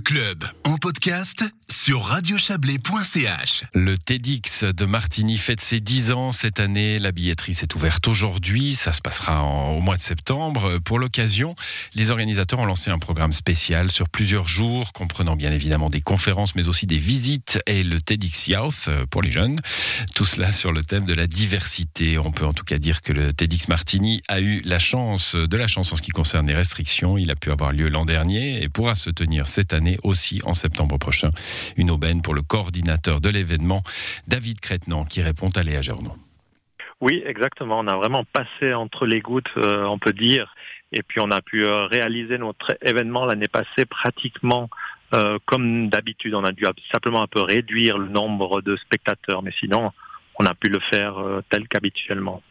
club podcast sur radiochablais.ch. Le TEDx de Martigny fête ses 10 ans cette année. La billetterie s'est ouverte aujourd'hui. Ça se passera au mois de septembre. Pour l'occasion, les organisateurs ont lancé un programme spécial sur plusieurs jours, comprenant bien évidemment des conférences, mais aussi des visites et le TEDx Youth pour les jeunes. Tout cela sur le thème de la diversité. On peut en tout cas dire que le TEDx Martigny a eu la chance, de la chance en ce qui concerne les restrictions. Il a pu avoir lieu l'an dernier et pourra se tenir cette année aussi en septembre prochain. Une aubaine pour le coordinateur de l'événement, David Crétenant, qui répond à Léa Journaux. Oui, exactement. On a vraiment passé entre les gouttes, euh, on peut dire. Et puis on a pu euh, réaliser notre événement l'année passée pratiquement euh, comme d'habitude. On a dû simplement un peu réduire le nombre de spectateurs, mais sinon on a pu le faire tel qu'habituellement.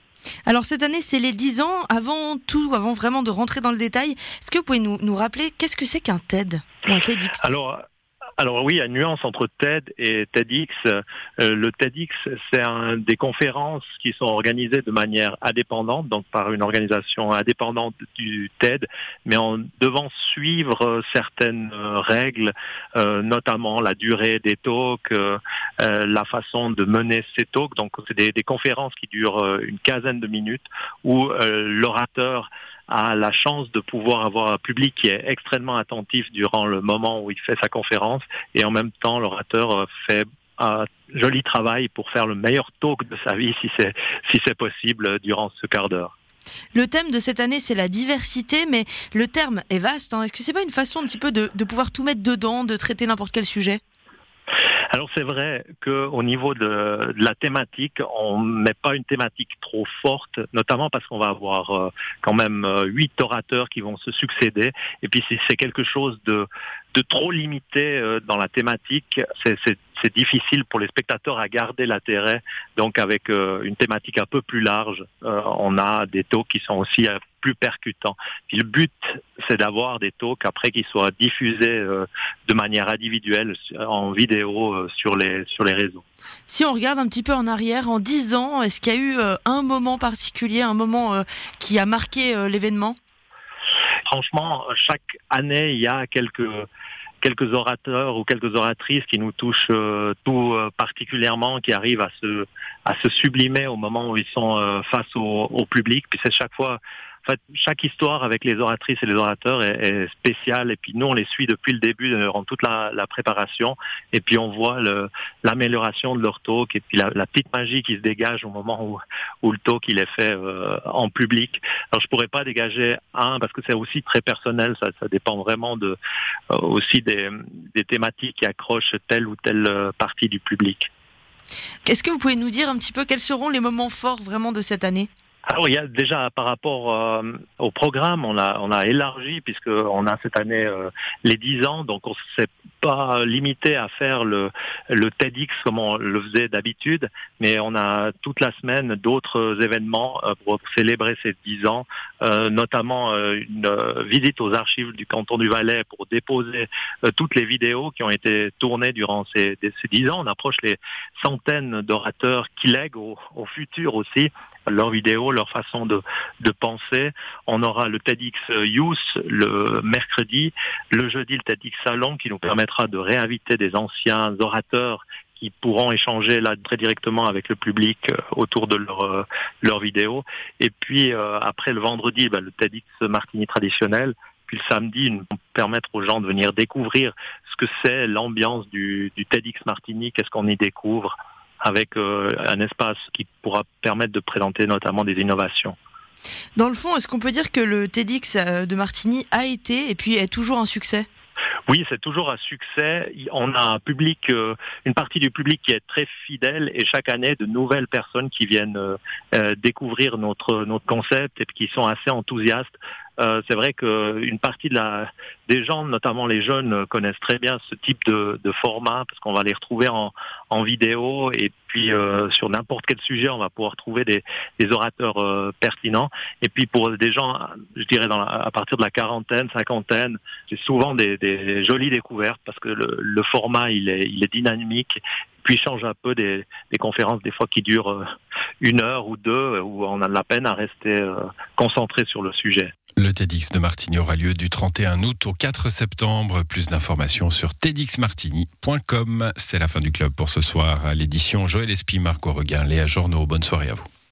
Alors cette année, c'est les 10 ans. Avant tout, avant vraiment de rentrer dans le détail, est-ce que vous pouvez nous, nous rappeler qu'est-ce que c'est qu'un TED ou un TEDx? Alors, alors oui, il y a une nuance entre TED et TEDx. Euh, le TEDx, c'est des conférences qui sont organisées de manière indépendante, donc par une organisation indépendante du TED, mais en devant suivre certaines euh, règles, euh, notamment la durée des talks, la façon de mener ces talks. Donc c'est des, des conférences qui durent une quinzaine de minutes où l'orateur a la chance de pouvoir avoir un public qui est extrêmement attentif durant le moment où il fait sa conférence et en même temps l'orateur euh, fait un joli travail pour faire le meilleur talk de sa vie si c'est si c'est possible durant ce quart d'heure. Le thème de cette année, c'est la diversité, mais le terme est vaste. Hein. Est-ce que c'est pas une façon un petit peu de pouvoir tout mettre dedans, de traiter n'importe quel sujet? Alors c'est vrai qu'au niveau de, la thématique, on met pas une thématique trop forte, notamment parce qu'on va avoir euh, quand même euh, huit orateurs qui vont se succéder. Et puis si c'est quelque chose de, de trop limité euh, dans la thématique, c'est difficile pour les spectateurs à garder l'intérêt. Donc avec une thématique un peu plus large, on a des taux qui sont aussi plus percutants. Puis le but, c'est d'avoir des talks après qui soient diffusés de manière individuelle en vidéo sur les sur les réseaux. Si on regarde un petit peu en arrière, en 10 ans, est-ce qu'il y a eu un moment particulier, un moment qui a marqué l'événement? Franchement, chaque année, il y a quelques quelques orateurs ou quelques oratrices qui nous touchent euh, tout euh, particulièrement, qui arrivent à se à se sublimer au moment où ils sont euh, face au, au, public. Puis c'est chaque fois chaque histoire avec les oratrices et les orateurs est, spéciale. Et puis nous, on les suit depuis le début, durant toute la, préparation. Et puis on voit l'amélioration de leur talk et puis la, petite magie qui se dégage au moment où, le talk il est fait euh, en public. Alors je pourrais pas dégager un parce que c'est aussi très personnel. Ça, dépend vraiment de euh, aussi des, thématiques qui accrochent telle ou telle euh, partie du public. Est-ce que vous pouvez nous dire un petit peu? Quels seront les moments forts vraiment de cette année? Alors il y a déjà par rapport euh, au programme, on a on a élargi puisque on a cette année euh, les 10 ans, donc on s'est pas limité à faire le le TEDx comme on le faisait d'habitude, mais on a toute la semaine d'autres événements euh, pour célébrer ces 10 ans, notamment une visite aux archives du canton du Valais pour déposer toutes les vidéos qui ont été tournées durant ces, ces 10 ans. On approche les centaines d'orateurs qui lèguent au futur aussi leurs vidéos, leur façon de, de penser. On aura le TEDx Youth le mercredi, le jeudi le TEDx Salon qui nous permettra de réinviter des anciens orateurs qui pourront échanger là très directement avec le public euh, autour de leur euh, leur vidéo. Et puis euh, après le vendredi, bah, le TEDx Martini traditionnel. Puis le samedi, nous permettre aux gens de venir découvrir ce que c'est l'ambiance du TEDx Martini, qu'est-ce qu'on y découvre, avec euh, un espace qui pourra permettre de présenter notamment des innovations. Dans le fond, est-ce qu'on peut dire que le TEDx euh, de Martigny a été et puis est toujours un succès? Oui, c'est toujours un succès. On a un public, euh, une partie du public qui est très fidèle et chaque année de nouvelles personnes qui viennent découvrir notre notre concept et qui sont assez enthousiastes euh, c'est vrai qu'une partie de la, des gens, notamment les jeunes, connaissent très bien ce type de, de format parce qu'on va les retrouver en, en vidéo et puis euh, sur n'importe quel sujet, on va pouvoir trouver des, des orateurs euh, pertinents. Et puis pour des gens, je dirais dans à partir de la quarantaine, cinquantaine, c'est souvent des, des, jolies découvertes parce que le, le format il est, il est dynamique puis change un peu des, des, conférences des fois qui durent une heure ou deux où on a de la peine à rester concentré sur le sujet. Le TEDx de Martigny aura lieu du 31 août au 4 septembre. Plus d'informations sur tedxmartigny.com. C'est la fin du club pour ce soir. À l'édition Joël Espy, Marco Reguin, Léa Journaux. Bonne soirée à vous.